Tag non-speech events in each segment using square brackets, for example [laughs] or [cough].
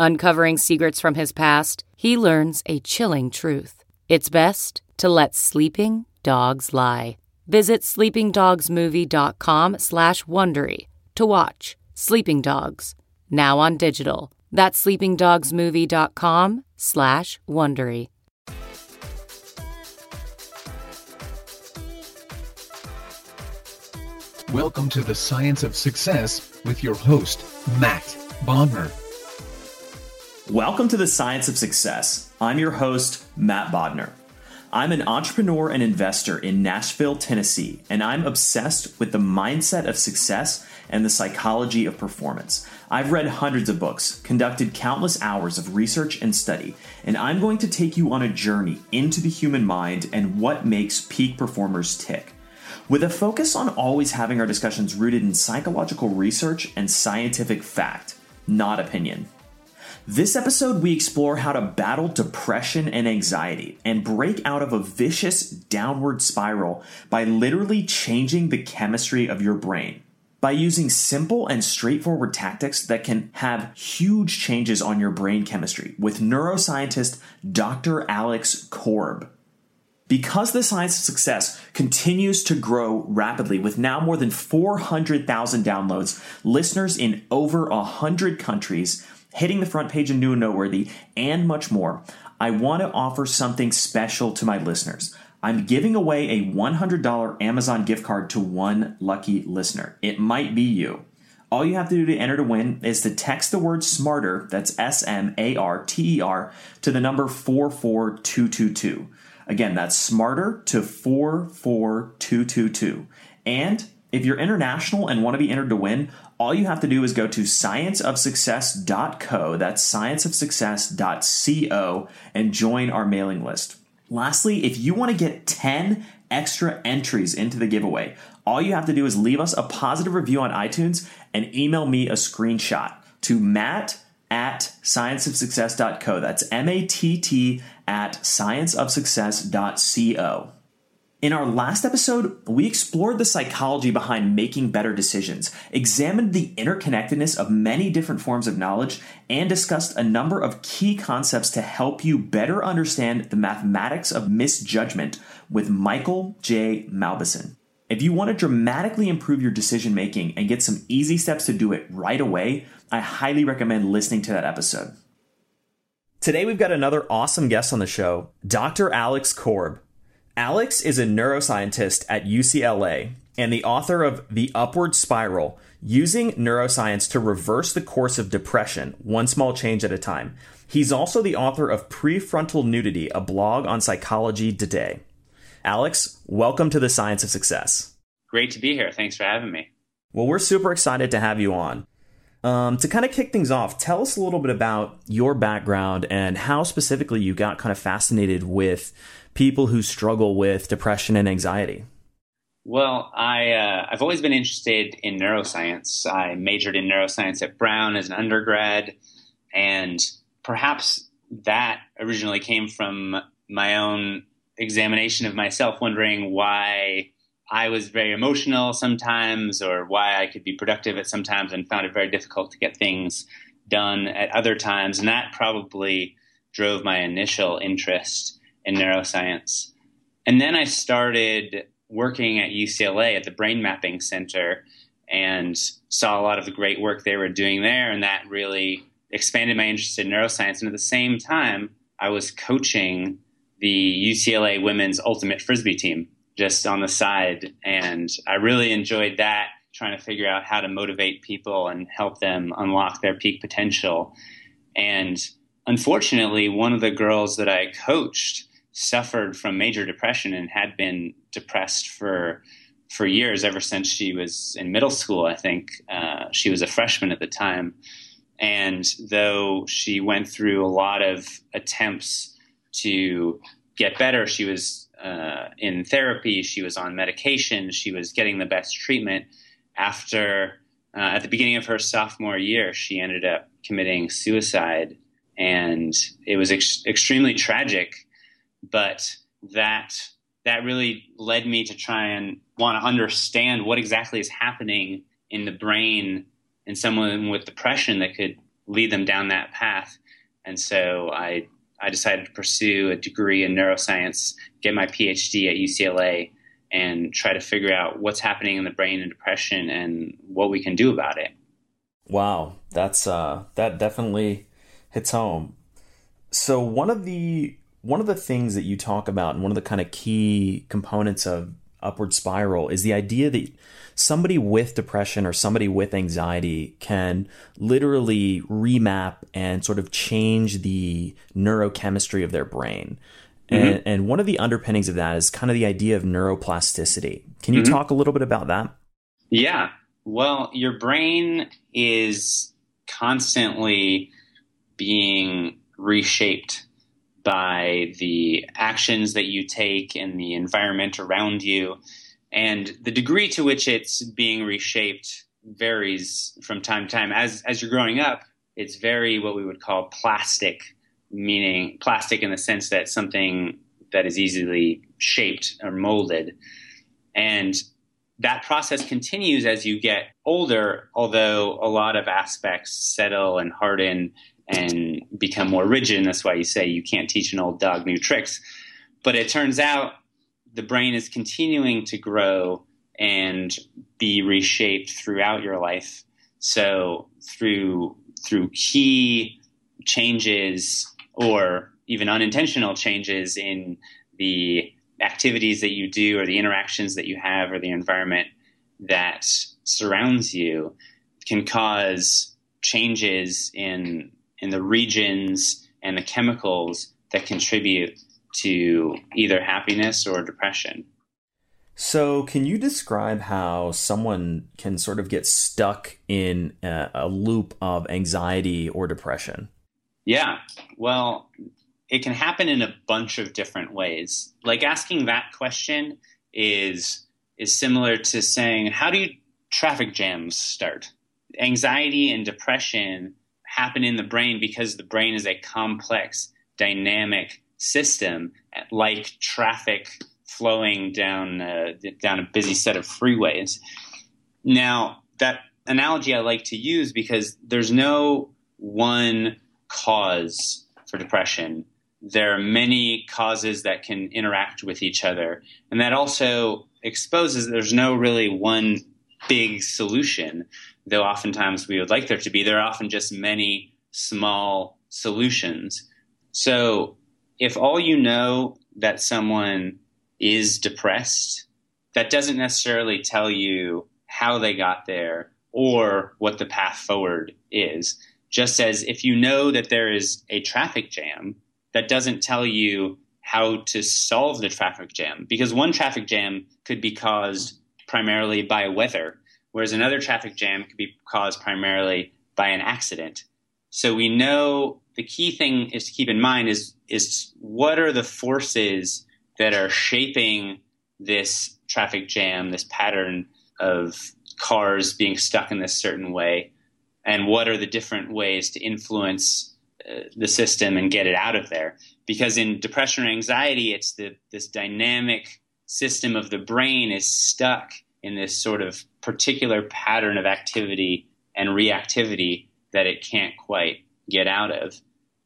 Uncovering secrets from his past, he learns a chilling truth. It's best to let sleeping dogs lie. Visit sleepingdogsmovie.com slash Wondery to watch Sleeping Dogs, now on digital. That's sleepingdogsmovie.com slash Wondery. Welcome to the Science of Success with your host, Matt Bodnar. Welcome to the Science of Success. I'm your host, Matt Bodnar. I'm an entrepreneur and investor in Nashville, Tennessee, and I'm obsessed with the mindset of success and the psychology of performance. I've read hundreds of books, conducted countless hours of research and study, and I'm going to take you on a journey into the human mind and what makes peak performers tick. With a focus on always having our discussions rooted in psychological research and scientific fact, not opinion. This episode, we explore how to battle depression and anxiety and break out of a vicious downward spiral by literally changing the chemistry of your brain. By using simple and straightforward tactics that can have huge changes on your brain chemistry with neuroscientist Dr. Alex Korb. Because the science of success continues to grow rapidly with now more than 400,000 downloads, listeners in over 100 countries, hitting the front page in New and Noteworthy, and much more, I want to offer something special to my listeners. I'm giving away a $100 Amazon gift card to one lucky listener. It might be you. All you have to do to enter to win is to text the word SMARTER, that's S M A R T E R, to the number 44222. Again, that's SMARTER to 44222. And if you're international and want to be entered to win, all you have to do is go to scienceofsuccess.co, that's scienceofsuccess.co, and join our mailing list. Lastly, if you want to get 10 extra entries into the giveaway, all you have to do is leave us a positive review on iTunes and email me a screenshot to matt at scienceofsuccess.co. That's M A T T at scienceofsuccess.co. In our last episode, we explored the psychology behind making better decisions, examined the interconnectedness of many different forms of knowledge, and discussed a number of key concepts to help you better understand the mathematics of misjudgment with Michael J. Mauboussin. If you want to dramatically improve your decision making and get some easy steps to do it right away, I highly recommend listening to that episode. Today, we've got another awesome guest on the show, Dr. Alex Korb. Alex is a neuroscientist at UCLA and the author of The Upward Spiral Using Neuroscience to Reverse the Course of Depression, One Small Change at a Time. He's also the author of Prefrontal Nudity, a blog on psychology today. Alex, welcome to the Science of Success. Great to be here. Thanks for having me. Well, we're super excited to have you on. Um, to kind of kick things off, tell us a little bit about your background and how specifically you got kind of fascinated with people who struggle with depression and anxiety? Well, I uh, I've always been interested in neuroscience. I majored in neuroscience at Brown as an undergrad, and perhaps that originally came from my own examination of myself, wondering why I was very emotional sometimes or why I could be productive at sometimes and found it very difficult to get things done at other times. And that probably drove my initial interest in neuroscience. And then I started working at UCLA at the Brain Mapping Center and saw a lot of the great work they were doing there. And that really expanded my interest in neuroscience. And at the same time, I was coaching the UCLA women's ultimate frisbee team just on the side. And I really enjoyed that, trying to figure out how to motivate people and help them unlock their peak potential. And unfortunately, one of the girls that I coached suffered from major depression and had been depressed for for years, ever since she was in middle school. I think uh, she was a freshman at the time, and though she went through a lot of attempts to get better, she was uh, in therapy, she was on medication, she was getting the best treatment. After uh, at the beginning of her sophomore year, she ended up committing suicide, and it was ex- extremely tragic but that that really led me to try and want to understand what exactly is happening in the brain in someone with depression that could lead them down that path. And so I I decided to pursue a degree in neuroscience, get my PhD at UCLA, and try to figure out what's happening in the brain in depression and what we can do about it. Wow, that's uh, that definitely hits home. So one of the one of the things that you talk about and one of the kind of key components of upward spiral is the idea that somebody with depression or somebody with anxiety can literally remap and sort of change the neurochemistry of their brain. Mm-hmm. And, and, one of the underpinnings of that is kind of the idea of neuroplasticity. Can you mm-hmm. talk a little bit about that? Yeah. Well, your brain is constantly being reshaped by the actions that you take and the environment around you. And the degree to which it's being reshaped varies from time to time. As, as you're growing up, it's very what we would call plastic, meaning plastic in the sense that something that is easily shaped or molded. And that process continues as you get older, although a lot of aspects settle and harden and become more rigid. And that's why you say you can't teach an old dog new tricks. But it turns out the brain is continuing to grow and be reshaped throughout your life. So through through key changes or even unintentional changes in the activities that you do or the interactions that you have or the environment that surrounds you can cause changes in in the regions and the chemicals that contribute to either happiness or depression. So, can you describe how someone can sort of get stuck in a, a, loop of anxiety or depression? Yeah, well, it can happen in a bunch of different ways. Like asking that question is is similar to saying, "How do you traffic jams start?" Anxiety and depression happen in the brain because the brain is a complex, dynamic system, like traffic flowing down uh, down a busy set of freeways. Now, that analogy I like to use because there's no one cause for depression. There are many causes that can interact with each other, and that also exposes there's no really one big solution though oftentimes we would like there to be, there are often just many small solutions. So if all you know that someone is depressed, that doesn't necessarily tell you how they got there or what the path forward is. Just as if you know that there is a traffic jam, that doesn't tell you how to solve the traffic jam because one traffic jam could be caused primarily by weather whereas another traffic jam could be caused primarily by an accident. So we know the key thing is to keep in mind is is what are the forces that are shaping this traffic jam, this pattern of cars being stuck in this certain way, and what are the different ways to influence uh, the system and get it out of there. Because in depression or anxiety, it's the this dynamic system of the brain is stuck in this sort of particular pattern of activity and reactivity that it can't quite get out of.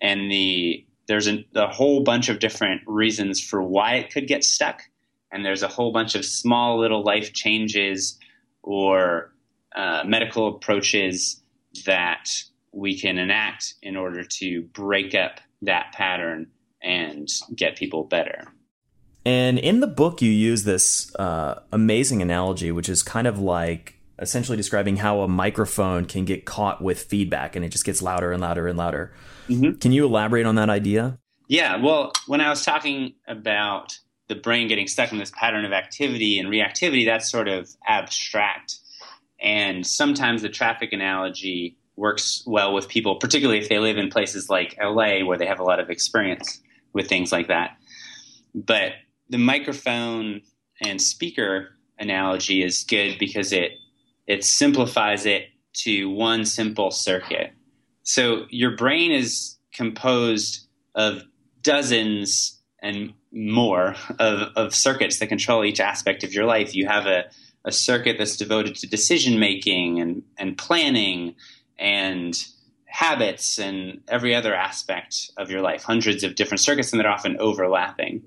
And the there's a, a whole bunch of different reasons for why it could get stuck, and there's a whole bunch of small little life changes or uh, medical approaches that we can enact in order to break up that pattern and get people better. And in the book, you use this uh, amazing analogy, which is kind of like essentially describing how a microphone can get caught with feedback and it just gets louder and louder and louder. Mm-hmm. Can you elaborate on that idea? Yeah. Well, when I was talking about the brain getting stuck in this pattern of activity and reactivity, that's sort of abstract. And sometimes the traffic analogy works well with people, particularly if they live in places like LA where they have a lot of experience with things like that. But the microphone and speaker analogy is good because it it simplifies it to one simple circuit. So your brain is composed of dozens and more of, of circuits that control each aspect of your life. You have a, a circuit that's devoted to decision making and, and planning and habits and every other aspect of your life, hundreds of different circuits, and they're often overlapping.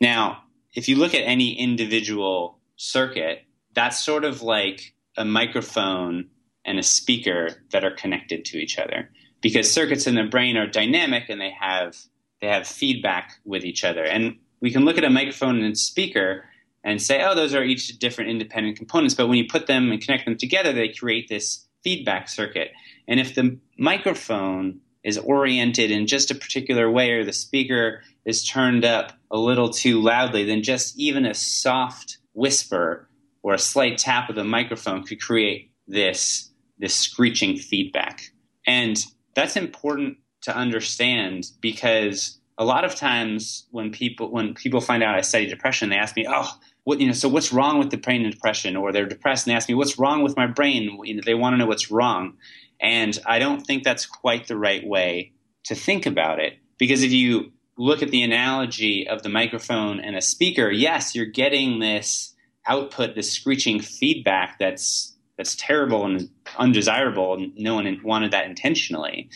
Now, if you look at any individual circuit, that's sort of like a microphone and a speaker that are connected to each other. Because circuits in the brain are dynamic and they have they have feedback with each other. And we can look at a microphone and a speaker and say oh those are each different independent components. But when you put them and connect them together they create this feedback circuit. And if the microphone is oriented in just a particular way or the speaker is turned up a little too loudly then just even a soft whisper or a slight tap of the microphone could create this this screeching feedback. And that's important to understand because a lot of times when people when people find out I study depression, they ask me, "Oh, what you know? So what's wrong with the brain and depression?" Or they're depressed and they ask me, "What's wrong with my brain?" You know, they want to know what's wrong, and I don't think that's quite the right way to think about it because if you look at the analogy of the microphone and a speaker, yes, you're getting this output this screeching feedback that's that's terrible and undesirable and no one wanted that intentionally.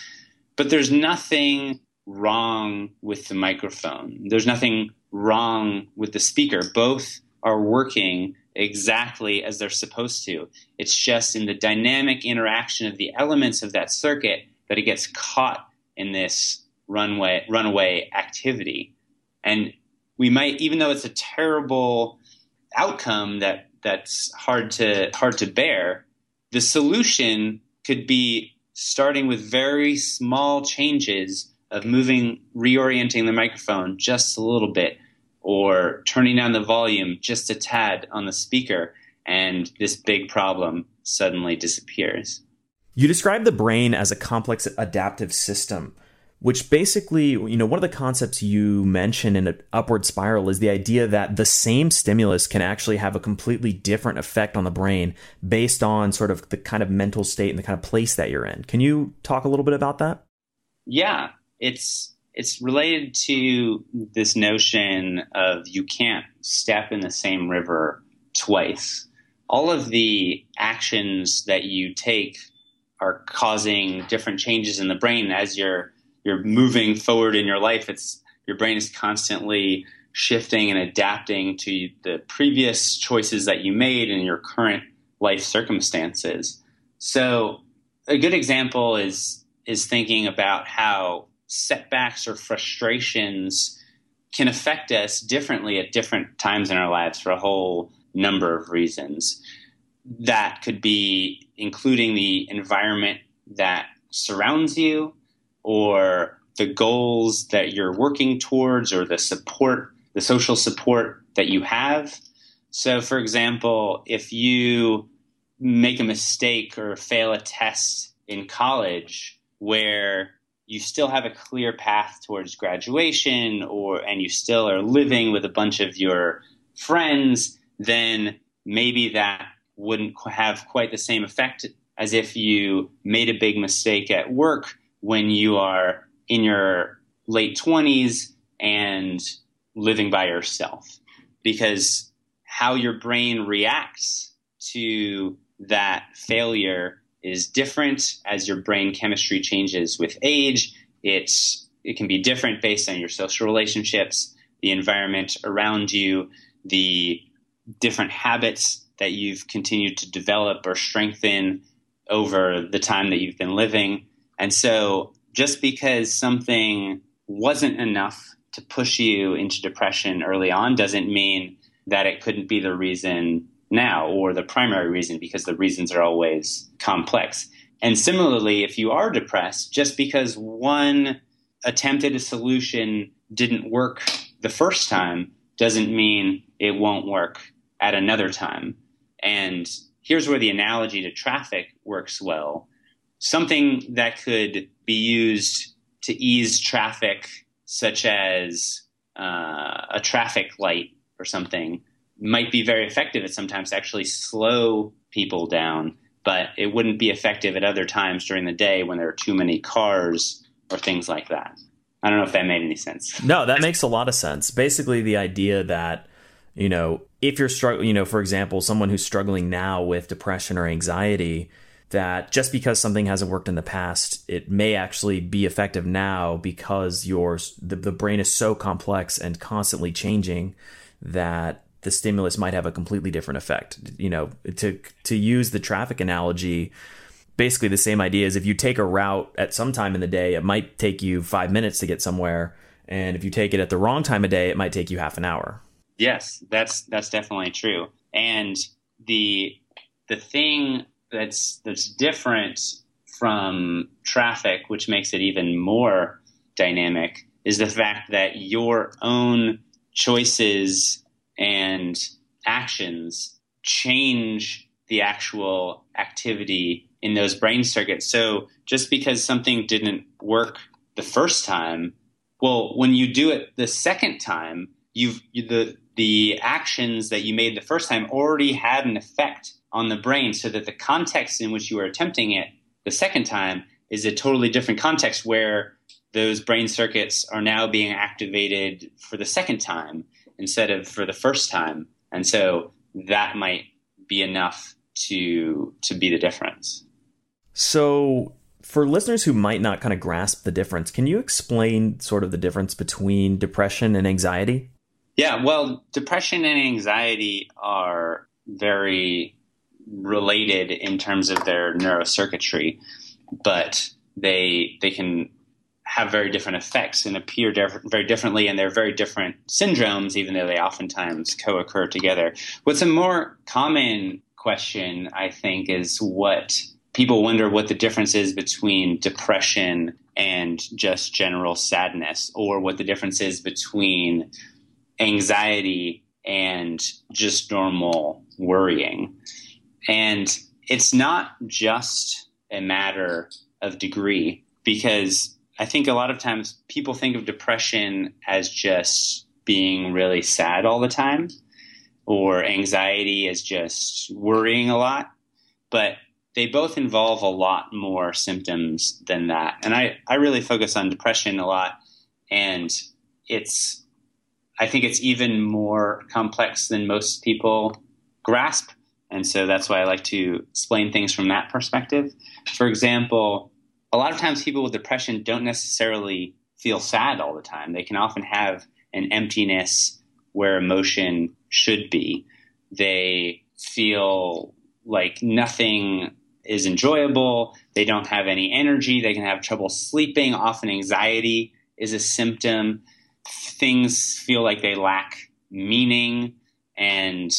But there's nothing wrong with the microphone. There's nothing wrong with the speaker. Both are working exactly as they're supposed to. It's just in the dynamic interaction of the elements of that circuit that it gets caught in this runway runaway activity. And we might even though it's a terrible outcome that that's hard to hard to bear, the solution could be starting with very small changes of moving reorienting the microphone just a little bit or turning down the volume just a tad on the speaker and this big problem suddenly disappears. You describe the brain as a complex adaptive system which basically, you know, one of the concepts you mention in an upward spiral is the idea that the same stimulus can actually have a completely different effect on the brain based on sort of the kind of mental state and the kind of place that you're in. Can you talk a little bit about that? Yeah, it's it's related to this notion of you can't step in the same river twice. All of the actions that you take are causing different changes in the brain as you're you're moving forward in your life. It's your brain is constantly shifting and adapting to the previous choices that you made in your current life circumstances. So a good example is is thinking about how setbacks or frustrations can affect us differently at different times in our lives for a whole number of reasons. That could be including the environment that surrounds you, or the goals that you're working towards or the support, the social support that you have. So, for example, if you make a mistake or fail a test in college where you still have a clear path towards graduation or and you still are living with a bunch of your friends then maybe that wouldn't have quite the same effect as if you made a big mistake at work when you are in your late 20s and living by yourself. Because how your brain reacts to that failure is different as your brain chemistry changes with age. It's it can be different based on your social relationships, the environment around you, the different habits that you've continued to develop or strengthen over the time that you've been living. And so just because something wasn't enough to push you into depression early on doesn't mean that it couldn't be the reason now or the primary reason because the reasons are always complex. And similarly, if you are depressed, just because one attempt at a solution didn't work the first time doesn't mean it won't work at another time. And here's where the analogy to traffic works well. Something that could be used to ease traffic, such as uh, a traffic light or something, might be very effective at sometimes actually slow people down, but it wouldn't be effective at other times during the day when there are too many cars or things like that. I don't know if that made any sense. No, that makes a lot of sense. Basically, the idea that you know, if you're struggling, you know, for example, someone who's struggling now with depression or anxiety, that just because something hasn't worked in the past, it may actually be effective now because your the, the brain is so complex and constantly changing that the stimulus might have a completely different effect. You know, to to use the traffic analogy, basically the same idea is if you take a route at some time in the day, it might take you five minutes to get somewhere. And if you take it at the wrong time of day, it might take you half an hour. Yes, that's that's definitely true. And the the thing that's that's different from traffic, which makes it even more dynamic, is the fact that your own choices and actions change the actual activity in those brain circuits. So just because something didn't work the first time, well, when you do it the second time, you've you, the the actions that you made the first time already had an effect on the brain, so that the context in which you were attempting it the second time is a totally different context where those brain circuits are now being activated for the second time instead of for the first time, and so that might be enough to to be the difference. So, for listeners who might not kind of grasp the difference, can you explain sort of the difference between depression and anxiety? Yeah, well, depression and anxiety are very related in terms of their neurocircuitry, but they they can have very different effects and appear diff- very differently, and they're very different syndromes, even though they oftentimes co-occur together. What's a more common question, I think, is what people wonder what the difference is between depression and just general sadness, or what the difference is between anxiety and just normal worrying. And it's not just a matter of degree, because I think a lot of times people think of depression as just being really sad all the time, or anxiety as just worrying a lot. But they both involve a lot more symptoms than that. And I, I really focus on depression a lot. And it's, I think it's even more complex than most people grasp. And so that's why I like to explain things from that perspective. For example, a lot of times people with depression don't necessarily feel sad all the time. They can often have an emptiness where emotion should be. They feel like nothing is enjoyable. They don't have any energy. They can have trouble sleeping. Often anxiety is a symptom. Things feel like they lack meaning, and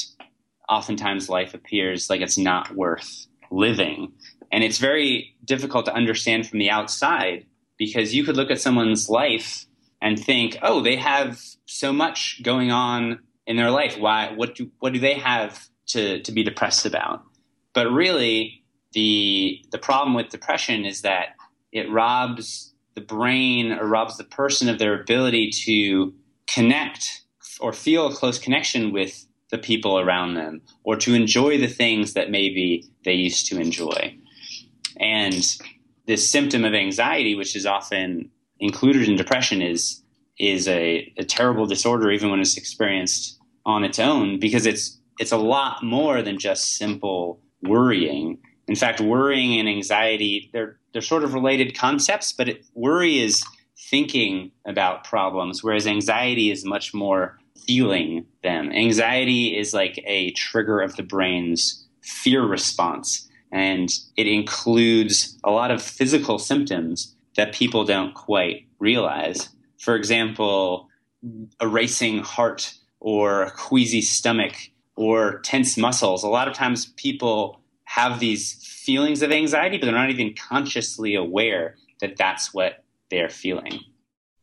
oftentimes life appears like it's not worth living. And it's very difficult to understand from the outside because you could look at someone's life and think, oh, they have so much going on in their life. Why? What do what do they have to to be depressed about? But really, the the problem with depression is that it robs the brain or robs the person of their ability to connect or feel a close connection with the people around them or to enjoy the things that maybe they used to enjoy. And this symptom of anxiety, which is often included in depression is is a, a terrible disorder even when it's experienced on its own because it's it's a lot more than just simple worrying. In fact, worrying and anxiety they're they're sort of related concepts, but it, worry is thinking about problems, whereas anxiety is much more feeling them. Anxiety is like a trigger of the brain's fear response, and it includes a lot of physical symptoms that people don't quite realize. For example, a racing heart or a queasy stomach or tense muscles. A lot of times people have these feelings of anxiety, but they're not even consciously aware that that's what they're feeling.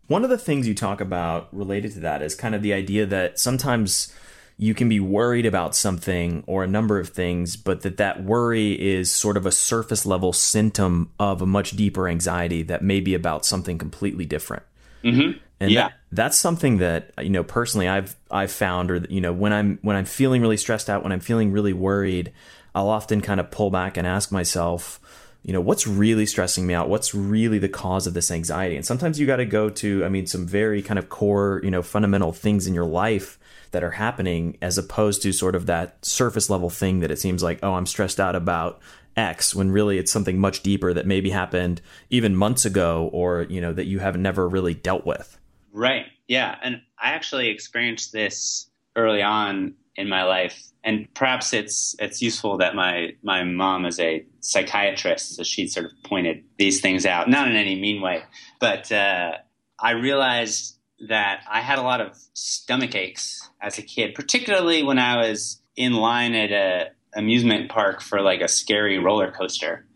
One of the things you talk about related to that is kind of the idea that sometimes you can be worried about something or a number of things, but that that worry is sort of a surface level symptom of a much deeper anxiety that may be about something completely different. Mm-hmm. And yeah. that, that's something that you know personally I've I've found, or you know when I'm when I'm feeling really stressed out, when I'm feeling really worried, I'll often kind of pull back and ask myself, you know, what's really stressing me out? What's really the cause of this anxiety? And sometimes you got to go to, I mean, some very kind of core, you know, fundamental things in your life that are happening as opposed to sort of that surface level thing that it seems like, oh, I'm stressed out about X when really it's something much deeper that maybe happened even months ago or, you know, that you have never really dealt with. Right. Yeah. And I actually experienced this early on in my life. And perhaps it's it's useful that my my mom is a psychiatrist, so she sort of pointed these things out, not in any mean way, but uh, I realized that I had a lot of stomach aches as a kid, particularly when I was in line at a amusement park for like a scary roller coaster.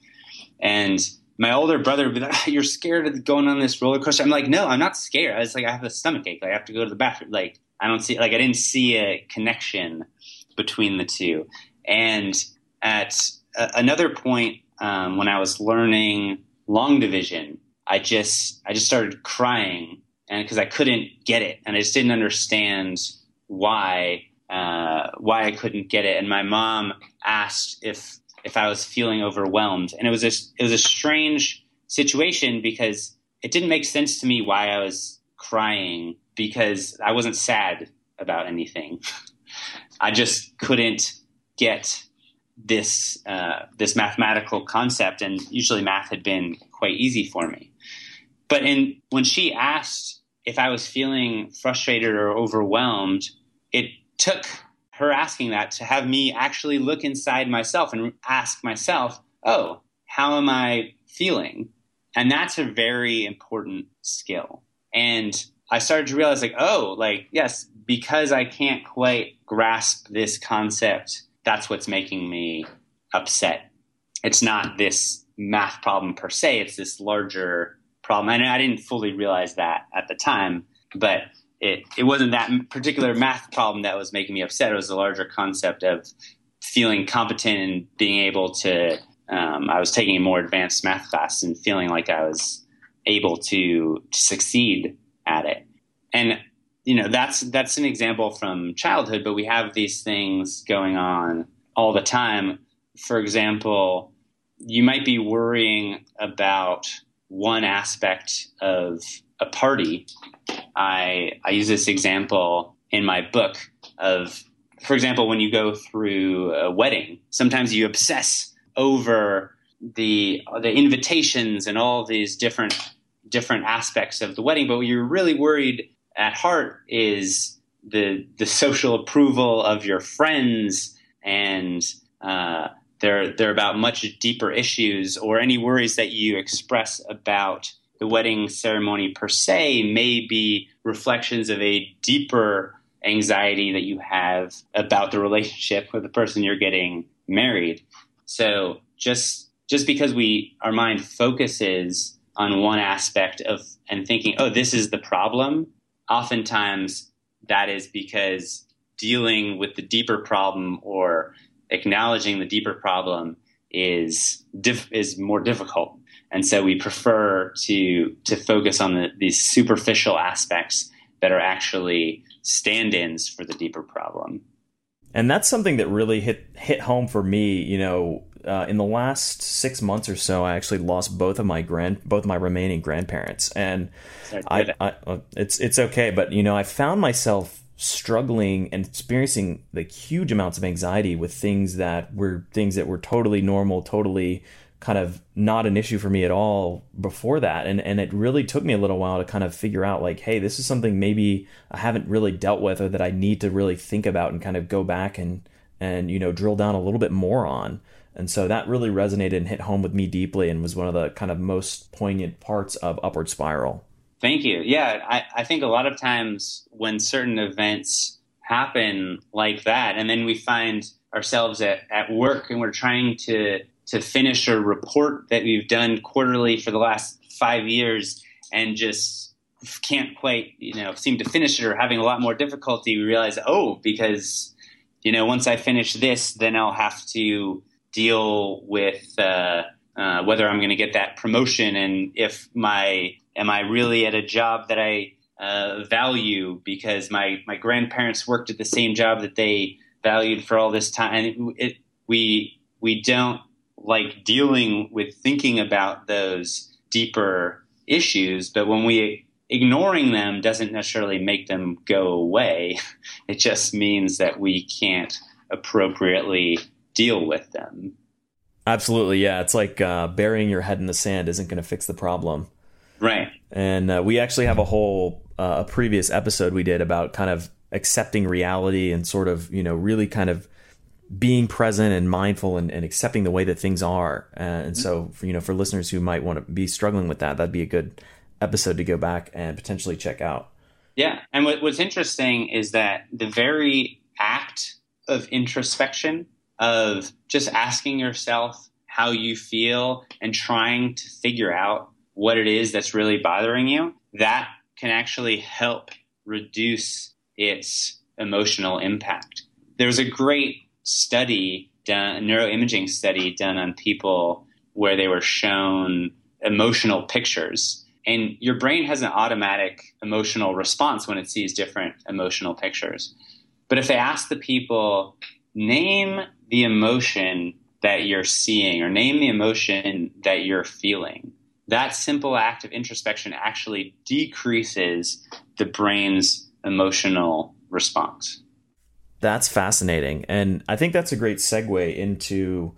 And my older brother would be like, oh, "You're scared of going on this roller coaster." I'm like, "No, I'm not scared. I was like, I have a stomach ache. Like, I have to go to the bathroom. Like, I don't see like I didn't see a connection between the two." And at a- another point, um, when I was learning long division, I just I just started crying, and because I couldn't get it, and I just didn't understand why uh, why I couldn't get it. And my mom asked if if I was feeling overwhelmed, and it was a it was a strange situation because it didn't make sense to me why I was crying because I wasn't sad about anything. [laughs] I just couldn't get this uh, this mathematical concept, and usually math had been quite easy for me. But in when she asked if I was feeling frustrated or overwhelmed, it took her asking that to have me actually look inside myself and ask myself, "Oh, how am I feeling?" And that's a very important skill. And I started to realize, like, oh, like yes, because I can't quite grasp this concept that's what's making me upset. It's not this math problem per se, it's this larger problem. And I didn't fully realize that at the time, but it, it wasn't that particular math problem that was making me upset. It was the larger concept of feeling competent and being able to. Um, I was taking a more advanced math class and feeling like I was able to, to succeed at it. And you know that's that's an example from childhood but we have these things going on all the time for example you might be worrying about one aspect of a party i i use this example in my book of for example when you go through a wedding sometimes you obsess over the the invitations and all these different different aspects of the wedding but what you're really worried at heart is the the social approval of your friends, and uh, they're they're about much deeper issues, or any worries that you express about the wedding ceremony per se may be reflections of a deeper anxiety that you have about the relationship with the person you're getting married. So just just because we our mind focuses on one aspect of and thinking, oh, this is the problem, oftentimes that is because dealing with the deeper problem or acknowledging the deeper problem is diff- is more difficult. And so we prefer to to focus on the, these superficial aspects that are actually stand-ins for the deeper problem. And that's something that really hit hit home for me you know uh, in the last six months or so, I actually lost both of my grand, both my remaining grandparents, and I, I, uh, it's it's okay, but you know, I found myself struggling and experiencing like huge amounts of anxiety with things that were things that were totally normal, totally kind of not an issue for me at all before that. And and it really took me a little while to kind of figure out like hey this is something maybe I haven't really dealt with or that I need to really think about and kind of go back and and you know drill down a little bit more on. And so that really resonated and hit home with me deeply and was one of the kind of most poignant parts of upward spiral thank you. Yeah I, I think a lot of times when certain events happen like that and then we find ourselves at, at work and we're trying to to finish a report that we've done quarterly for the last five years and just can't quite you know seem to finish it or having a lot more difficulty we realize oh because you know once i finish this then i'll have to deal with uh, uh, whether i'm going to get that promotion and if my am i really at a job that i uh, value because my my grandparents worked at the same job that they valued for all this time it, we we don't like dealing with thinking about those deeper issues, but when we ignoring them doesn't necessarily make them go away. [laughs] It just means that we can't appropriately deal with them. Absolutely, yeah. It's like uh, burying your head in the sand isn't going to fix the problem. Right. And uh, we actually have a whole uh, a previous episode we did about kind of accepting reality and sort of you know really kind of being present and mindful and, and accepting the way that things are. Uh, and so, for, you know, for listeners who might want to be struggling with that, that'd be a good episode to go back and potentially check out. Yeah. And what, what's interesting is that the very act of introspection, of just asking yourself how you feel and trying to figure out what it is that's really bothering you, that can actually help reduce its emotional impact. There's a great study done, a neuroimaging study done on people where they were shown emotional pictures. And your brain has an automatic emotional response when it sees different emotional pictures. But if they ask the people, name the emotion that you're seeing or name the emotion that you're feeling, that simple act of introspection actually decreases the brain's emotional response. That's fascinating. And I think that's a great segue into,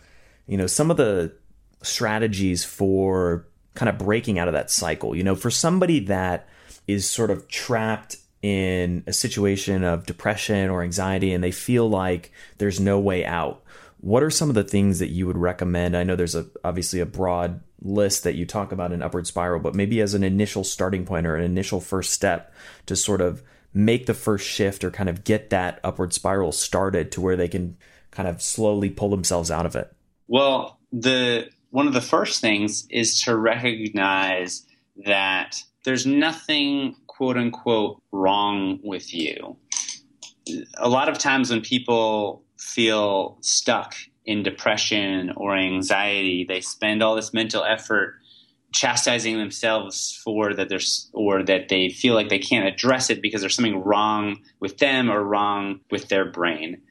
you know, some of the strategies for kind of breaking out of that cycle. You know, for somebody that is sort of trapped in a situation of depression or anxiety and they feel like there's no way out, what are some of the things that you would recommend? I know there's a obviously a broad list that you talk about in upward spiral, but maybe as an initial starting point or an initial first step to sort of make the first shift or kind of get that upward spiral started to where they can kind of slowly pull themselves out of it? Well, the one of the first things is to recognize that there's nothing quote unquote wrong with you. A lot of times when people feel stuck in depression or anxiety, they spend all this mental effort chastising themselves for that there's or that they feel like they can't address it because there's something wrong with them or wrong with their brain.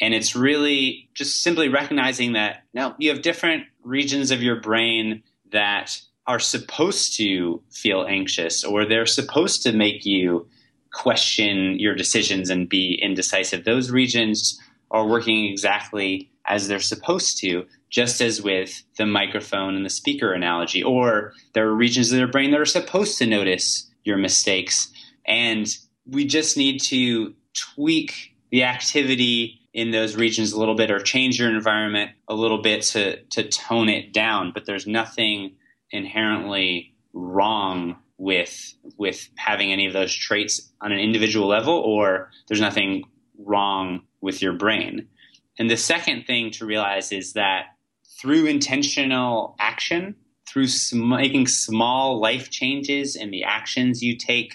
And it's really just simply recognizing that now you have different regions of your brain that are supposed to feel anxious or they're supposed to make you question your decisions and be indecisive. Those regions are working exactly as they're supposed to just as with the microphone and the speaker analogy. Or there are regions of their brain that are supposed to notice your mistakes. And we just need to tweak the activity in those regions a little bit or change your environment a little bit to, to tone it down. But there's nothing inherently wrong with with having any of those traits on an individual level or there's nothing wrong with your brain. And the second thing to realize is that through intentional action, through sm- making small life changes in the actions you take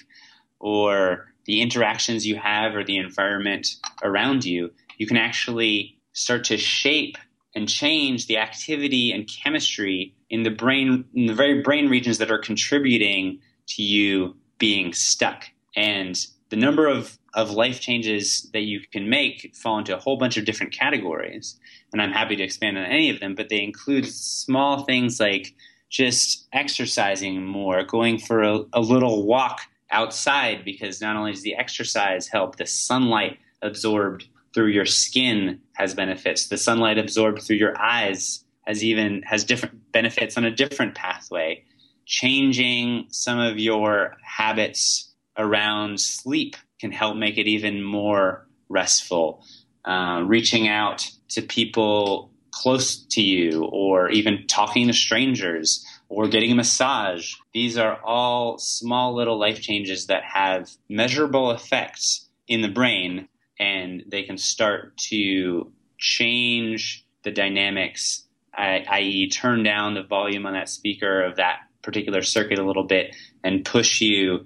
or the interactions you have or the environment around you, you can actually start to shape and change the activity and chemistry in the brain, in the very brain regions that are contributing to you being stuck. And the number of, of life changes that you can make fall into a whole bunch of different categories. And I'm happy to expand on any of them, but they include small things like just exercising more, going for a, a little walk outside, because not only does the exercise help, the sunlight absorbed through your skin has benefits. The sunlight absorbed through your eyes has even has different benefits on a different pathway. Changing some of your habits around sleep can help make it even more restful. Uh, reaching out to people close to you, or even talking to strangers, or getting a massage. These are all small little life changes that have measurable effects in the brain, and they can start to change the dynamics, i.e., turn down the volume on that speaker of that particular circuit a little bit and push you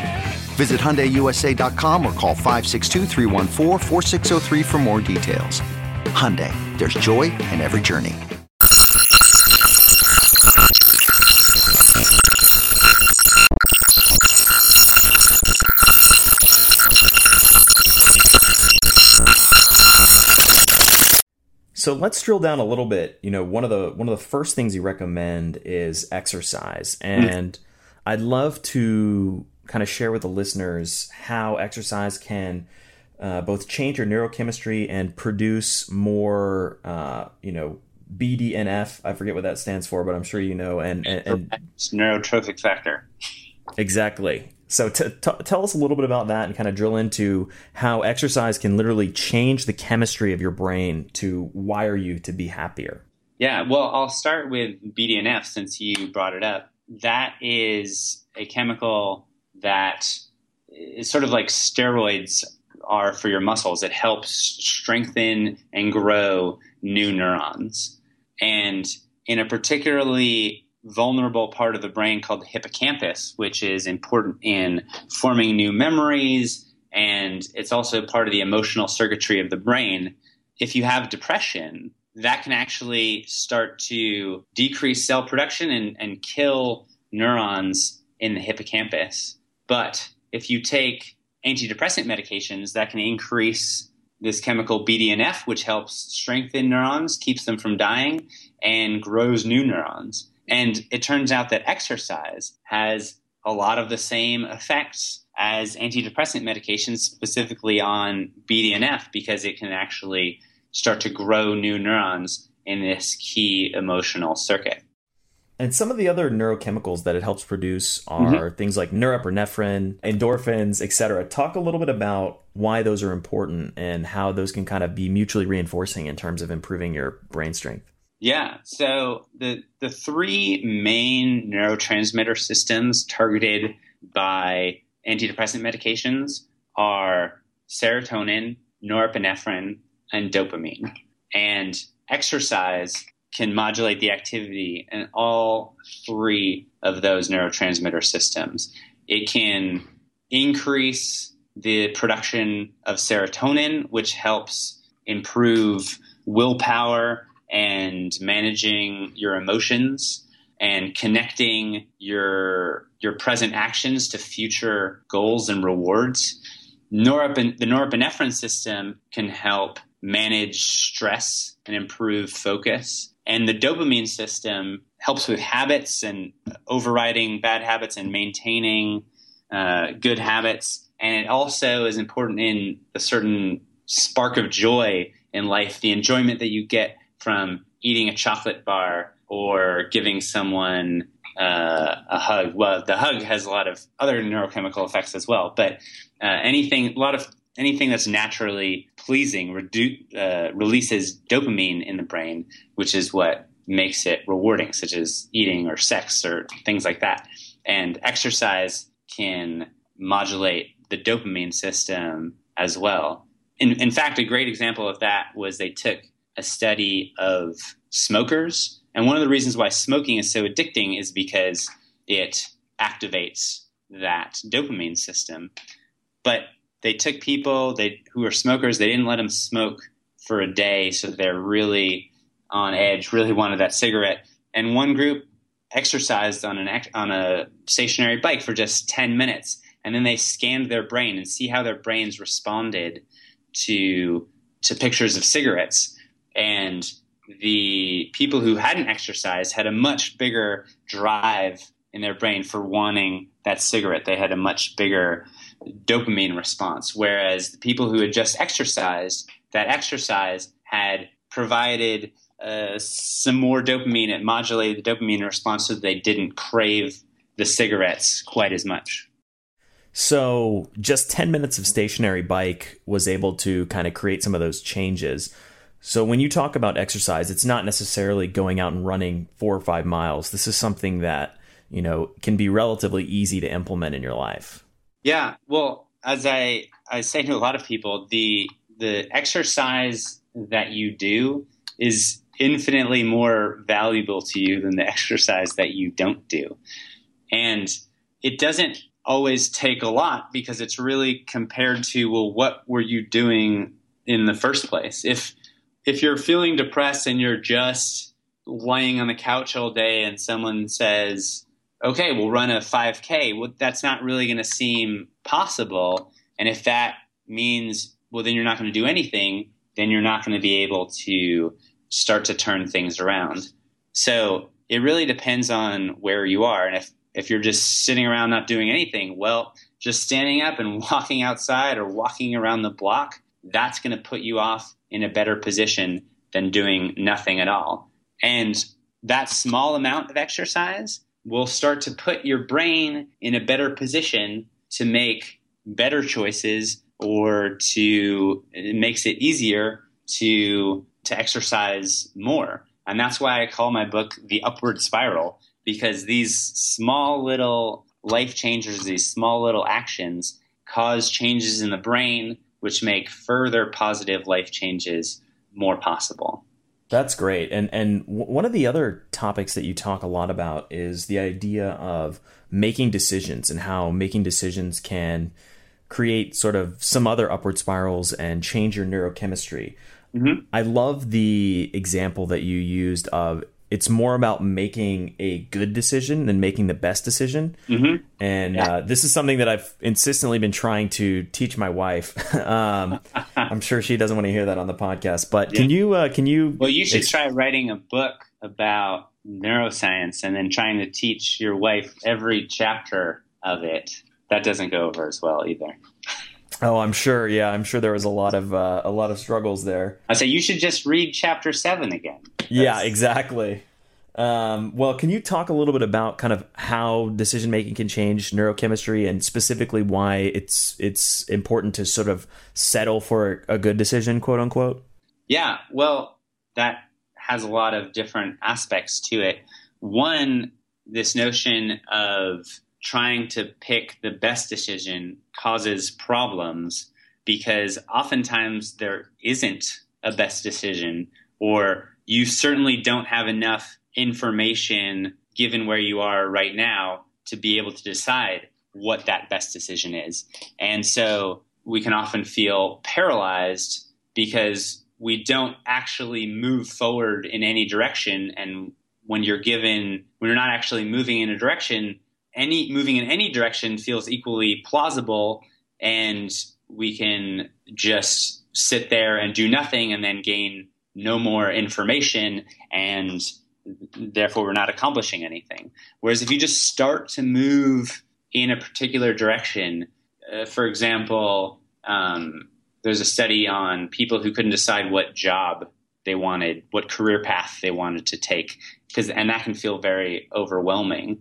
Visit HyundaiUSA.com or call 562 for more details. Hyundai, there's joy in every journey. So let's drill down a little bit. You know, one of the one of the first things you recommend is exercise, and mm. I'd love to kind of share with the listeners how exercise can uh, both change your neurochemistry and produce more, uh, you know, BDNF. I forget what that stands for, but I'm sure you know. And, and, and neurotrophic factor. Exactly. So t- t- tell us a little bit about that and kind of drill into how exercise can literally change the chemistry of your brain to wire you to be happier. Yeah, well, I'll start with BDNF since you brought it up. That is a chemical that is sort of like steroids are for your muscles. It helps strengthen and grow new neurons. And in a particularly vulnerable part of the brain called the hippocampus, which is important in forming new memories, and it's also part of the emotional circuitry of the brain. If you have depression, that can actually start to decrease cell production and, and kill neurons in the hippocampus. But if you take antidepressant medications, that can increase this chemical BDNF, which helps strengthen neurons, keeps them from dying, and grows new neurons. And it turns out that exercise has a lot of the same effects as antidepressant medications, specifically on BDNF, because it can actually start to grow new neurons in this key emotional circuit. And some of the other neurochemicals that it helps produce are mm-hmm. things like norepinephrine, endorphins, etc. Talk a little bit about why those are important and how those can kind of be mutually reinforcing in terms of improving your brain strength. Yeah, so the the three main neurotransmitter systems targeted by antidepressant medications are serotonin, norepinephrine, and dopamine. And exercise can modulate the activity in all three of those neurotransmitter systems. It can increase the production of serotonin, which helps improve willpower and managing your emotions and connecting your your present actions to future goals and rewards. Norepin- the norepinephrine system can help manage stress and improve focus. And the dopamine system helps with habits and overriding bad habits and maintaining uh, good habits. And it also is important in a certain spark of joy in life, the enjoyment that you get from eating a chocolate bar or giving someone uh, a hug. Well, the hug has a lot of other neurochemical effects as well, but uh, anything, a lot of anything that's naturally pleasing redu- uh, releases dopamine in the brain, which is what makes it rewarding, such as eating or sex or things like that. And exercise can modulate the dopamine system as well. In, in fact, a great example of that was they took a study of smokers. And one of the reasons why smoking is so addicting is because it activates that dopamine system. But they took people they, who were smokers, they didn't let them smoke for a day, so they're really on edge, really wanted that cigarette. And one group exercised on an on a stationary bike for just 10 minutes and then they scanned their brain and see how their brains responded to to pictures of cigarettes and the people who hadn't exercised had a much bigger drive in their brain for wanting that cigarette they had a much bigger dopamine response whereas the people who had just exercised that exercise had provided uh, some more dopamine. It modulated the dopamine response so they didn't crave the cigarettes quite as much. So, just 10 minutes of stationary bike was able to kind of create some of those changes. So, when you talk about exercise, it's not necessarily going out and running four or five miles. This is something that, you know, can be relatively easy to implement in your life. Yeah. Well, as I, I say to a lot of people, the, the exercise that you do is infinitely more valuable to you than the [laughs] exercise that you don't do. And it doesn't always take a lot because it's really compared to well what were you doing in the first place if if you're feeling depressed and you're just laying on the couch all day and someone says okay we'll run a 5k well that's not really going to seem possible and if that means well then you're not going to do anything then you're not going to be able to start to turn things around. So it really depends on where you are. And if, if you're just sitting around not doing anything, well, just standing up and [laughs] walking outside or walking around the block, that's going to put you off in a better position than doing nothing at all. And that small amount of exercise will start to put your brain in a better position to make better choices or to it makes it easier to to exercise more. And that's why I call my book The Upward Spiral, because these small little life changes, these small little actions cause changes in the brain, which make further positive life changes more possible. That's great. And and one of the other topics that you talk a lot about is the idea of making decisions and how making decisions can create sort of some other upward spirals and change your neurochemistry. Mm-hmm. I love the example that you used of it's more about making a good decision than making the best decision. Mm-hmm. And yeah. uh, this is something that I've insistently been trying to teach my wife. [laughs] um, [laughs] I'm sure she doesn't want to hear that on the podcast, but yeah. can you uh, can you? Well, you should ex- try writing a book about neuroscience and then trying to teach your wife every chapter of it. That doesn't go over as well either. Oh, I'm sure. Yeah, I'm sure there was a lot of uh, a lot of struggles there. I say you should just read chapter seven again. That's... Yeah, exactly. Um, well, can you talk a little bit about kind of how decision making can change neurochemistry, and specifically why it's it's important to sort of settle for a good decision, quote unquote? Yeah, well, that has a lot of different aspects to it. One, this notion of trying to pick the best decision causes problems because oftentimes there isn't a best decision, or you certainly don't have enough information given where you are right now to be able to decide what that best decision is. And so we can often feel paralyzed because we don't actually move forward in any direction. And when you're given, when you're not actually moving in a direction, any moving in any direction feels equally plausible, and we can just sit there and do nothing and then gain no more information and therefore we're not accomplishing anything. Whereas if you just start to move in a particular direction, uh, for example, um, there's a study on people who couldn't decide what job they wanted, what career path they wanted to take, because and that can feel very overwhelming.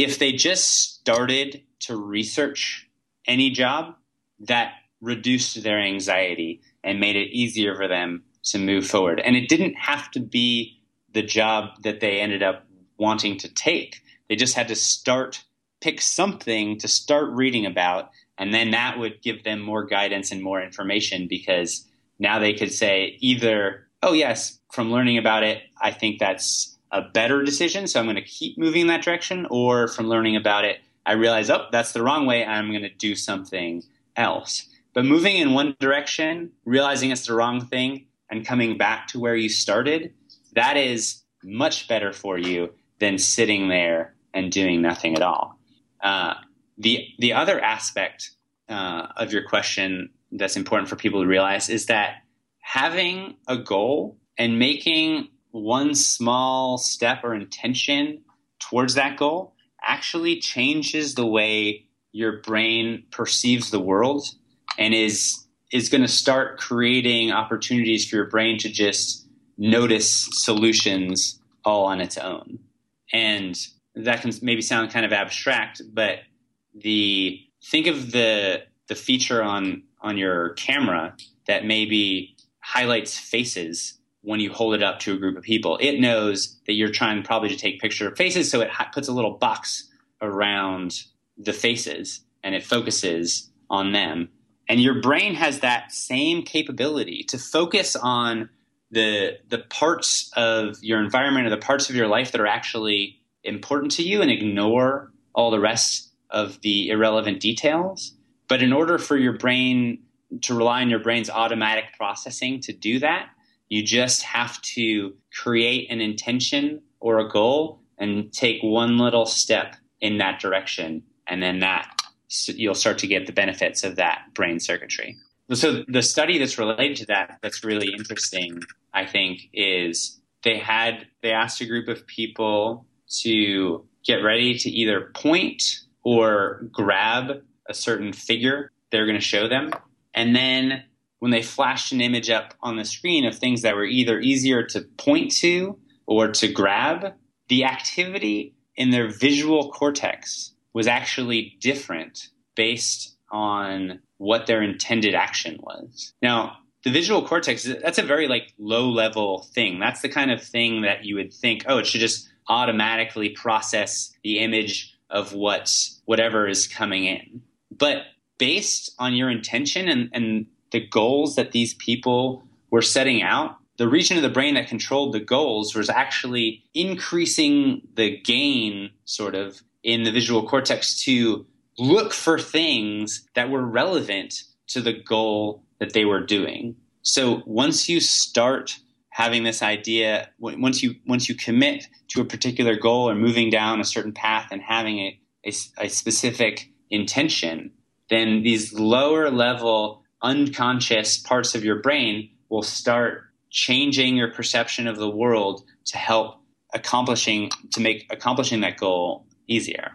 If they just started to research any job, that reduced their anxiety and made it easier for them to move forward. And it didn't have to be the job that they ended up wanting to take. They just had to start, pick something to start reading about, and then that would give them more guidance and more information because now they could say either, oh, yes, from learning about it, I think that's a better decision, so I'm going to keep moving in that direction, or from learning about it, I realize, oh, that's the wrong way, I'm going to do something else. But moving in one direction, realizing it's the wrong thing, and coming back to where you started, that is much better for you than sitting there and doing nothing at all. Uh, the the other aspect uh, of your question that's important for people to realize is that having a goal and making one small step or intention towards that goal actually changes the way your brain perceives the world and is is going to start creating opportunities for your brain to just notice solutions all on its own. And that can maybe sound kind of abstract, but the think of the the feature on on your camera that maybe highlights faces when you hold it up to a group of people. It knows that you're trying probably to take picture of faces, so it puts a little box around the faces and it focuses on them. And your brain has that same capability to focus on the the parts of your environment or the parts of your life that are actually important to you and ignore all the rest of the irrelevant details. But in order for your brain to rely on your brain's automatic processing to do that, you just have to create an intention or a goal and take one little step in that direction. And then that you'll start to get the benefits of that brain circuitry. So the study that's related to that that's really interesting, I think, is they had they asked a group of people to get ready to either point or grab a certain figure they're going to show them. And then when they flashed an image up on the screen of things that were either easier to point to or to grab, the activity in their visual cortex was actually different based on what their intended action was. Now, the visual cortex, that's a very like low level thing. That's the kind of thing that you would think, oh, it should just automatically process the image of what's whatever is coming in. But based on your intention and, and the goals that these people were setting out, the region of the brain that controlled the goals was actually increasing the gain sort of in the visual cortex to look for things that were relevant to the goal that they were doing. So once you start having this idea, once you once you commit to a particular goal or moving down a certain path and having a, a, a specific intention, then these lower level unconscious parts of your brain will start changing your perception of the world to help accomplishing to make accomplishing that goal easier.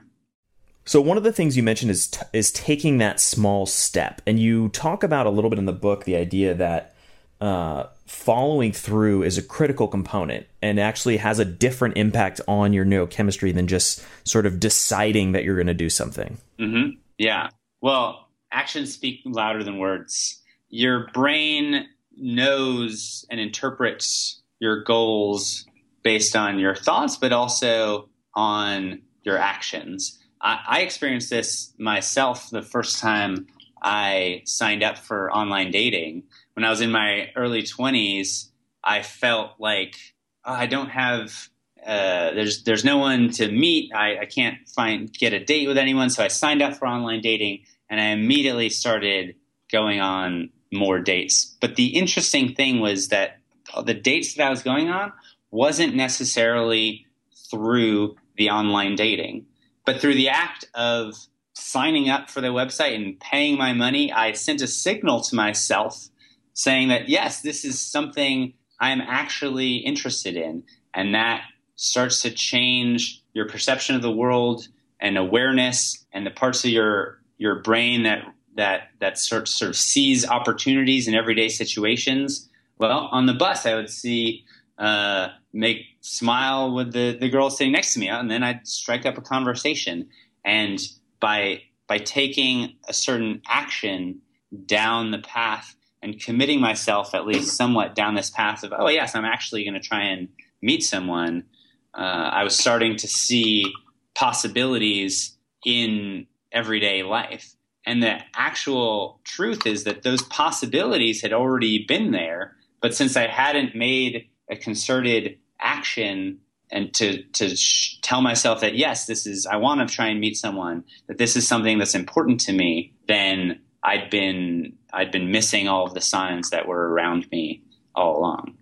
So one of the things you mentioned is t- is taking that small step, and you talk about a little bit in the book the idea that uh, following through is a critical component and actually has a different impact on your neurochemistry than just sort of deciding that you're going to do something. Mm-hmm. Yeah. Well, actions speak louder than words. Your brain knows and interprets your goals based on your thoughts, but also on your actions. I, I experienced this myself the first time I signed up for online dating. When I was in my early 20s, I felt like oh, I don't have uh, there's there's no one to meet. I, I, can't find get a date with anyone, so I signed up for online dating, and I immediately started going on more dates. But the interesting thing was that the dates that I was going on wasn't necessarily through the online dating, but through the act of signing up for the website and paying my money, I sent a signal to myself saying that, yes, this is something I'm actually interested in. And that starts to change your perception of the world and awareness and the parts of your your brain that that that sort sort of sees opportunities in everyday situations. Well, on the bus, I would see uh, make smile with the the girl sitting next to me, and then I'd strike up a conversation. And by by taking a certain action down the path and committing myself at least somewhat down this path of oh yes, I'm actually going to try and meet someone. Uh, I was starting to see possibilities in everyday life. And the actual truth is that those possibilities had already been there. But since I hadn't made a concerted action and to, to sh- tell myself that, yes, this is, I want to try and meet someone, that this is something that's important to me, then I'd been, I'd been missing all of the signs that were around me all along.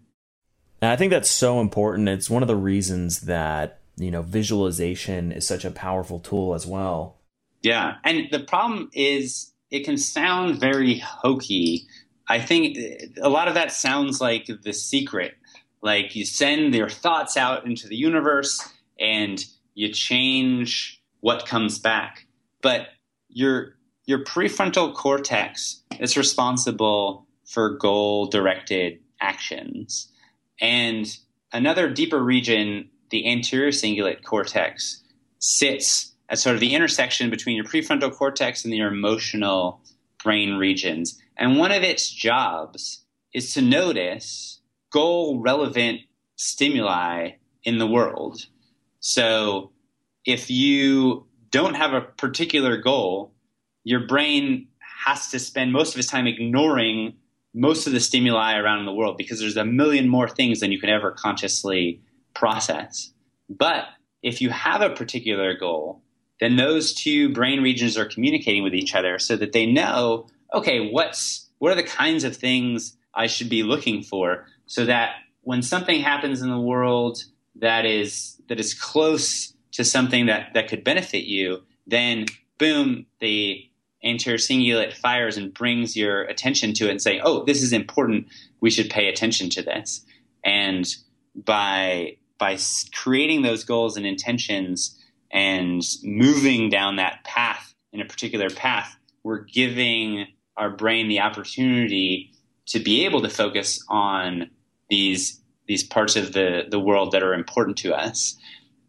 And I think that's so important. It's one of the reasons that, you know, visualization is such a powerful tool as well yeah. And the problem is it can sound very hokey. I think a lot of that sounds like the secret. Like you send your thoughts out into the universe and you change what comes back. But your your prefrontal cortex is responsible for goal directed actions. And another deeper region, the anterior cingulate cortex, sits at sort of the intersection between your prefrontal cortex and your emotional brain regions. And one of its jobs is to notice goal relevant stimuli in the world. So if you don't have a particular goal, your brain has to spend most of its time ignoring most of the stimuli around the world because there's a million more things than you can ever consciously process. But if you have a particular goal, then those two brain regions are communicating with each other so that they know, okay, what's what are the kinds of things I should be looking for so that when something happens in the world that is that is close to something that, that could benefit you, then boom, the anterior cingulate fires and brings your attention to it and say, oh, this is important. We should pay attention to this. And by by creating those goals and intentions, and moving down that path in a particular path, we're giving our brain the opportunity to be able to focus on these these parts of the, the world that are important to us.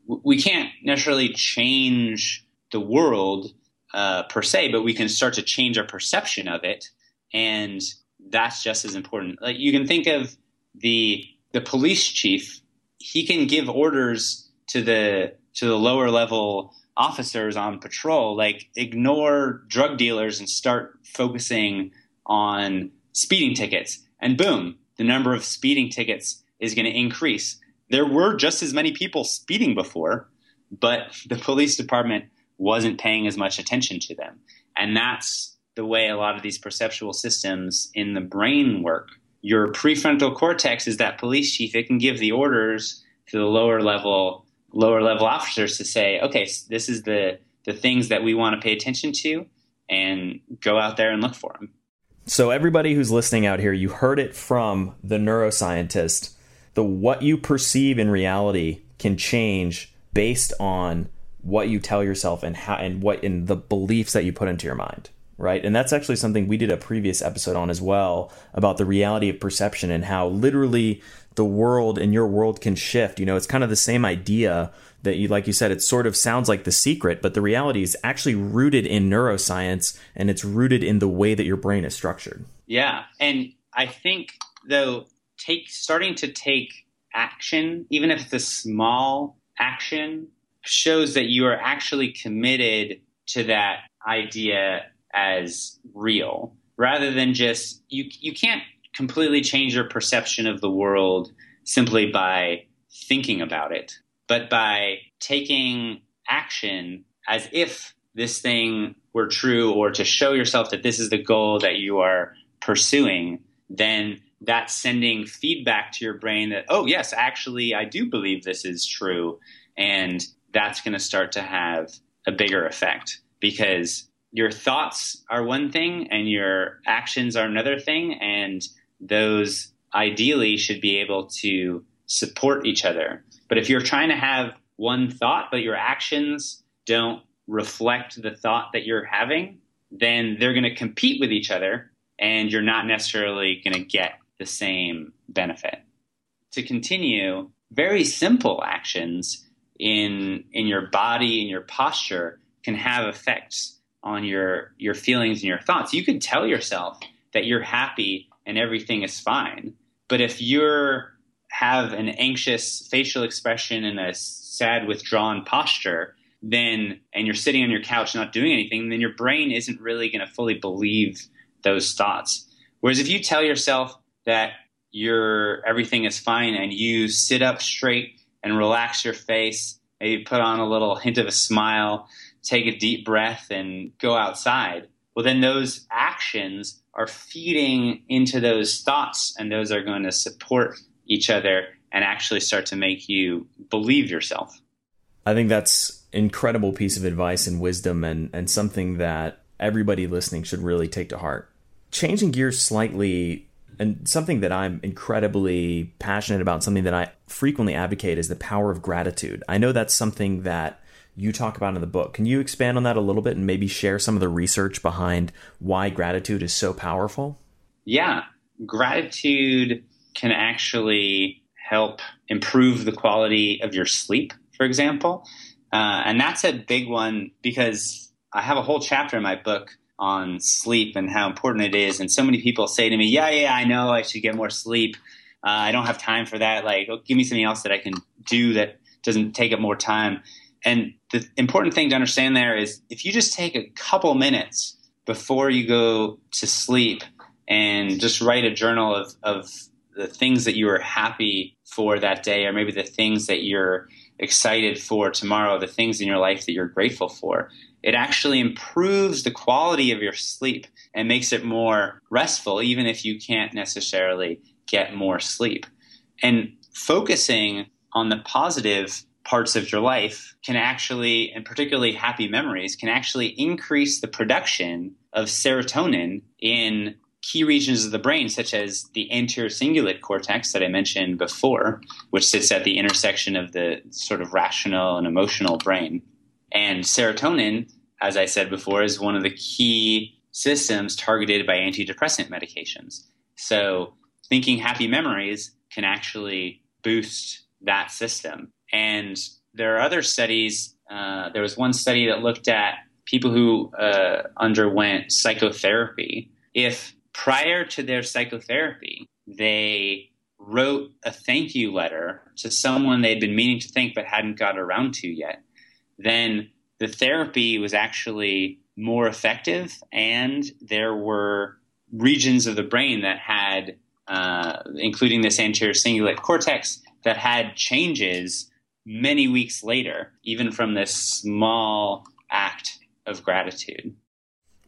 We can't necessarily change the world uh, per se, but we can start to change our perception of it, and that's just as important. Like you can think of the the police chief; he can give orders to the to the lower level officers on patrol, like ignore drug dealers and start focusing on speeding tickets. And boom, the number of speeding tickets is going to increase. There were just as many people speeding before, but the police department wasn't paying as much attention to them. And that's the way a lot of these perceptual systems in the brain work. Your prefrontal cortex is that police chief. It can give the orders to the lower level lower level officers to say, okay, this is the the things that we want to pay attention to, and go out there and look for them. So everybody who's listening out here, you heard it from the neuroscientist. The what you perceive in reality can change based on what you tell yourself and how and what in the beliefs that you put into your mind right? And that's actually something we did a previous episode on as well about the reality of perception and how literally the world and your world can shift. You know, it's kind of the same idea that you, like you said, it sort of sounds like the secret, but the reality is actually rooted in neuroscience and it's rooted in the way that your brain is structured. Yeah. And I think though, take starting to take action, even if it's a small action, shows that you are actually committed to that idea as real rather than just you you can't completely change your perception of the world simply by thinking about it, but by taking action as if this thing were true or to show yourself that this is the goal that you are pursuing, then that's sending feedback to your brain that, oh, yes, actually, I do believe this is true. And that's going to start to have a bigger effect because your thoughts are one thing and your actions are another thing. And those ideally should be able to support each other. But if you're trying to have one thought, but your actions don't reflect the thought that you're having, then they're going to compete with each other and you're not necessarily going to get the same benefit. To continue, very simple actions in in your body and your posture can have effects on your your feelings and your thoughts. You could tell yourself that you're happy and everything is fine, but if you're have an anxious facial expression and a sad withdrawn posture, then and you're sitting on your couch not doing anything, then your brain isn't really going to fully believe those thoughts. Whereas if you tell yourself that your everything is fine and you sit up straight and relax your face, maybe put on a little hint of a smile, take a deep breath and go outside, well then those actions are feeding into those thoughts and those are going to support each other and actually start to make you believe yourself. I think that's incredible piece of advice and wisdom and, and something that everybody listening should really take to heart. Changing gears slightly, and something that I'm incredibly passionate about, something that I frequently advocate is the power of gratitude. I know that's something that you talk about in the book. Can you expand on that a little bit and maybe share some of the research behind why gratitude is so powerful? Yeah, gratitude can actually help improve the quality of your sleep, for example. Uh, and that's a big one because I have a whole chapter in my book on sleep and how important it is. And so many people say to me, Yeah, yeah, I know I should get more sleep. Uh, I don't have time for that. Like, oh, give me something else that I can do that doesn't take up more time. And the important thing to understand there is if you just take a couple minutes before you go to sleep and just write a journal of, of the things that you are happy for that day, or maybe the things that you're excited for tomorrow, the things in your life that you're grateful for, it actually improves the quality of your sleep and makes it more restful, even if you can't necessarily get more sleep. And focusing on the positive parts of your life can actually, and particularly happy memories, can actually increase the production of serotonin in key regions of the brain, such as the anterior cingulate cortex that I mentioned before, which sits at the intersection of the sort of rational and emotional brain. And serotonin, as I said before, is one of the key systems targeted by antidepressant medications. So thinking happy memories can actually boost that system. And there are other studies. Uh, there was one study that looked at people who uh, underwent psychotherapy. If prior to their psychotherapy, they wrote a thank you letter to someone they'd been meaning to thank but hadn't got around to yet, then the therapy was actually more effective and there were regions of the brain that had, uh, including this anterior cingulate cortex, that had changes many weeks later, even from this small act of gratitude.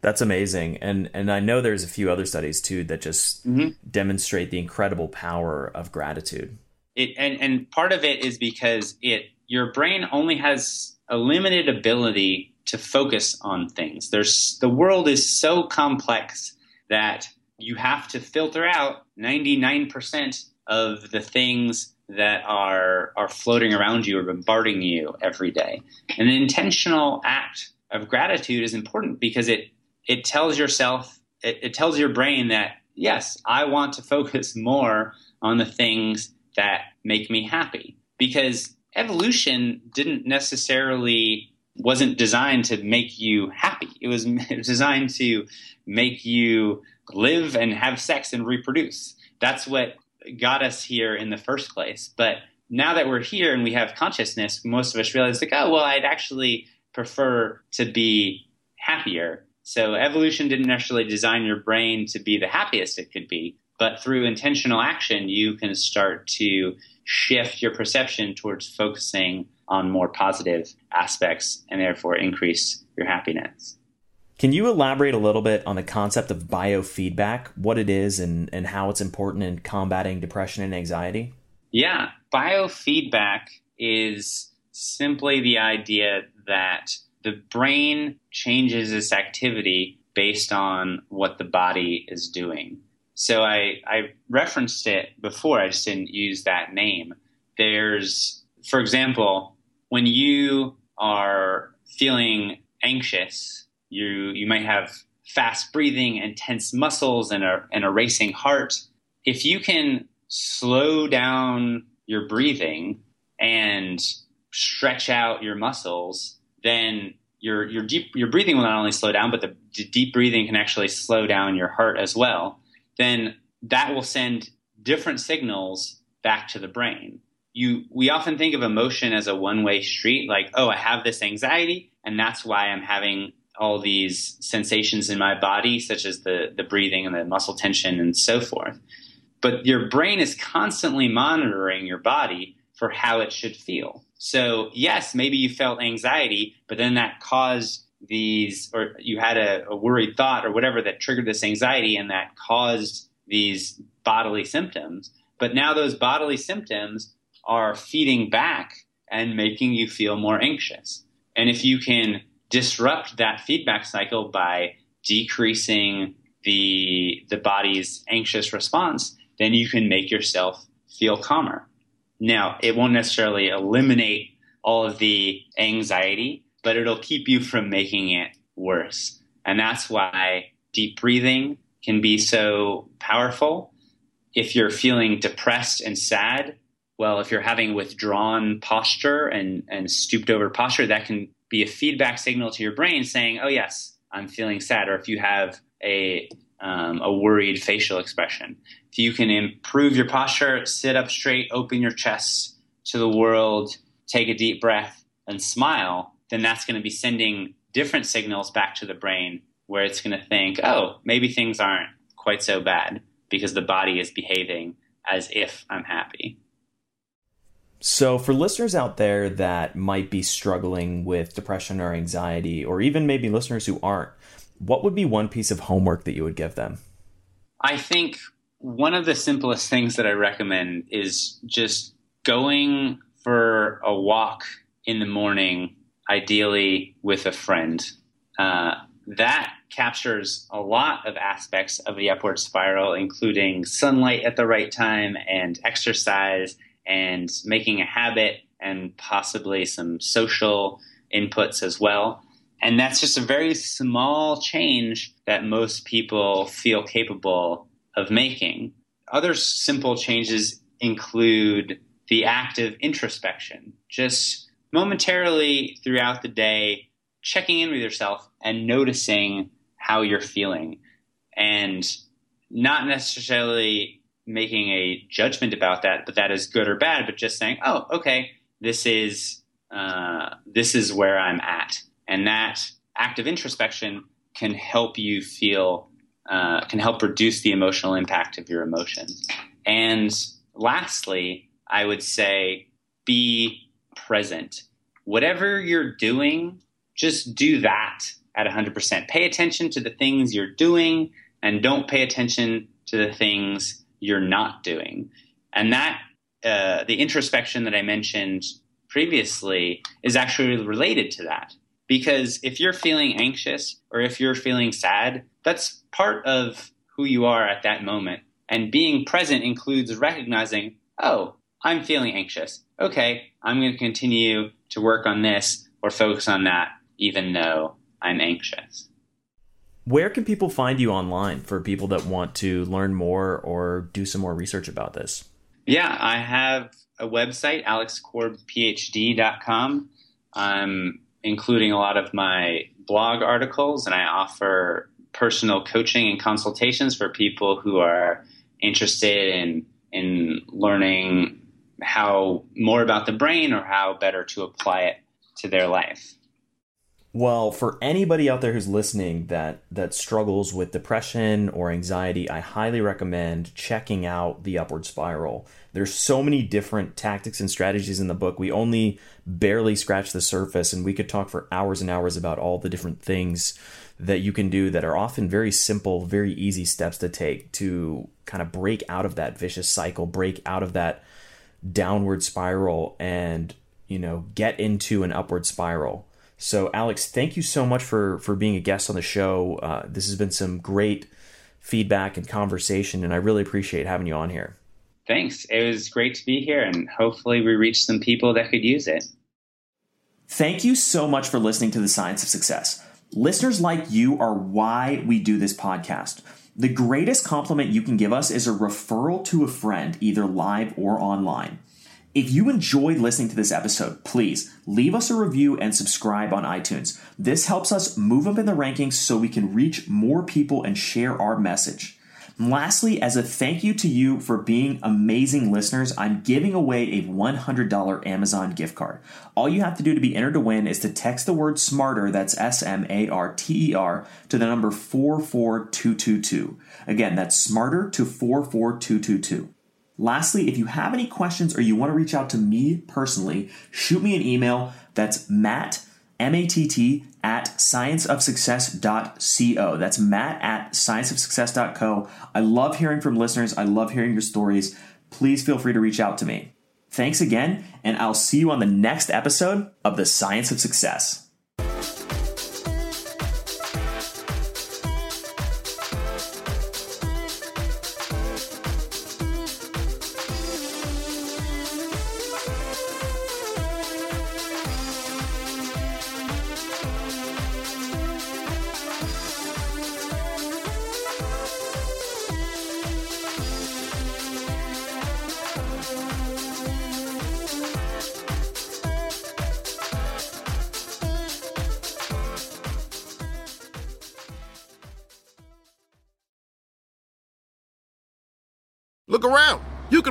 That's amazing, and and I know there's a few other studies too that just mm-hmm. demonstrate the incredible power of gratitude. It and and part of it is because it your brain only has a limited ability to focus on things. There's the world is so complex that you have to filter out 99% of the things that are are floating around you or bombarding you every day. An intentional act of gratitude is important because it it tells yourself, it, it tells your brain that, yes, I want to focus more on the things that make me happy. Because evolution didn't necessarily wasn't designed to make you happy. It was [laughs] designed to make you live and have sex and reproduce. That's what got us here in the first place. But now that we're here and we have consciousness, most of us realize like, oh well, I'd actually prefer to be happier. So evolution didn't necessarily design your brain to be the happiest it could be, but through intentional action, you can start to shift your perception towards focusing on more positive aspects and therefore increase your happiness. Can you elaborate a little bit on the concept of biofeedback, what it is, and, and how it's important in combating depression and anxiety? Yeah, biofeedback is simply the idea that the brain changes its activity based on what the body is doing. So I, I referenced it before, I just didn't use that name. There's, for example, when you are feeling anxious, you you might have fast breathing and tense muscles and a, and a racing heart. If you can slow down your breathing and stretch out your muscles, then your your deep your breathing will not only slow down, but the, the deep breathing can actually slow down your heart as well. Then that will send different signals back to the brain. You we often think of emotion as a one-way street, like, oh, I have this anxiety, and that's why I'm having all these sensations in my body, such as the, the breathing and the muscle tension and so forth. But your brain is constantly monitoring your body for how it should feel. So, yes, maybe you felt anxiety, but then that caused these, or you had a, a worried thought or whatever that triggered this anxiety and that caused these bodily symptoms. But now those bodily symptoms are feeding back and making you feel more anxious. And if you can disrupt that feedback cycle by decreasing the the body's anxious response, then you can make yourself feel calmer. Now, it won't necessarily eliminate all of the anxiety, but it'll keep you from making it worse. And that's why deep breathing can be so powerful. If you're feeling depressed and sad, well, if you're having withdrawn posture and, and stooped over posture, that can be a feedback signal to your brain saying, "Oh yes, I'm feeling sad." Or if you have a um, a worried facial expression, if you can improve your posture, sit up straight, open your chest to the world, take a deep breath, and smile, then that's going to be sending different signals back to the brain where it's going to think, "Oh, maybe things aren't quite so bad because the body is behaving as if I'm happy." So, for listeners out there that might be struggling with depression or anxiety, or even maybe listeners who aren't, what would be one piece of homework that you would give them? I think one of the simplest things that I recommend is just going for a walk in the morning, ideally with a friend. Uh, that captures a lot of aspects of the upward spiral, including sunlight at the right time and exercise and making a habit and possibly some social inputs as well. And that's just a very small change that most people feel capable of making. Other simple changes include the act of introspection, just momentarily throughout the day, checking in with yourself and noticing how you're feeling. And not necessarily making a judgment about that, but that is good or bad, but just saying, oh, okay, this is uh, this is where I'm at, and that act of introspection can help you feel uh, can help reduce the emotional impact of your emotions. And lastly, I would say be present. Whatever you're doing, just do that at 100%. Pay attention to the things you're doing and don't pay attention to the things you're not doing. And that, uh, the introspection that I mentioned previously is actually related to that. Because if you're feeling anxious or if you're feeling sad, that's part of who you are at that moment. And being present includes recognizing, oh, I'm feeling anxious. Okay, I'm going to continue to work on this or focus on that, even though I'm anxious. Where can people find you online for people that want to learn more or do some more research about this? Yeah, I have a website, alexkorbphd.com. I'm including a lot of my blog articles, and I offer personal coaching and consultations for people who are interested in in learning how more about the brain or how better to apply it to their life. Well, for anybody out there who's listening that that struggles with depression or anxiety, I highly recommend checking out the upward spiral. There's so many different tactics and strategies in the book. We only barely scratch the surface and we could talk for hours and hours about all the different things that you can do that are often very simple, very easy steps to take to kind of break out of that vicious cycle, break out of that downward spiral and, you know, get into an upward spiral. So, Alex, thank you so much for for being a guest on the show. Uh, this has been some great feedback and conversation, and I really appreciate having you on here. Thanks. It was great to be here, and hopefully, we reach some people that could use it. Thank you so much for listening to The Science of Success. Listeners like you are why we do this podcast. The greatest compliment you can give us is a referral to a friend, either live or online. If you enjoyed listening to this episode, please leave us a review and subscribe on iTunes. This helps us move up in the rankings so we can reach more people and share our message. And lastly, as a thank you to you for being amazing listeners, I'm giving away a $100 Amazon gift card. All you have to do to be entered to win is to text the word SMARTER, that's S M A R T E R, to the number 44222. Again, that's SMARTER to 44222. Lastly, if you have any questions or you want to reach out to me personally, shoot me an email. That's Matt, M A T T, at scienceofsuccess.co. That's Matt at scienceofsuccess.co. I love hearing from listeners. I love hearing your stories. Please feel free to reach out to me. Thanks again, and I'll see you on the next episode of The Science of Success.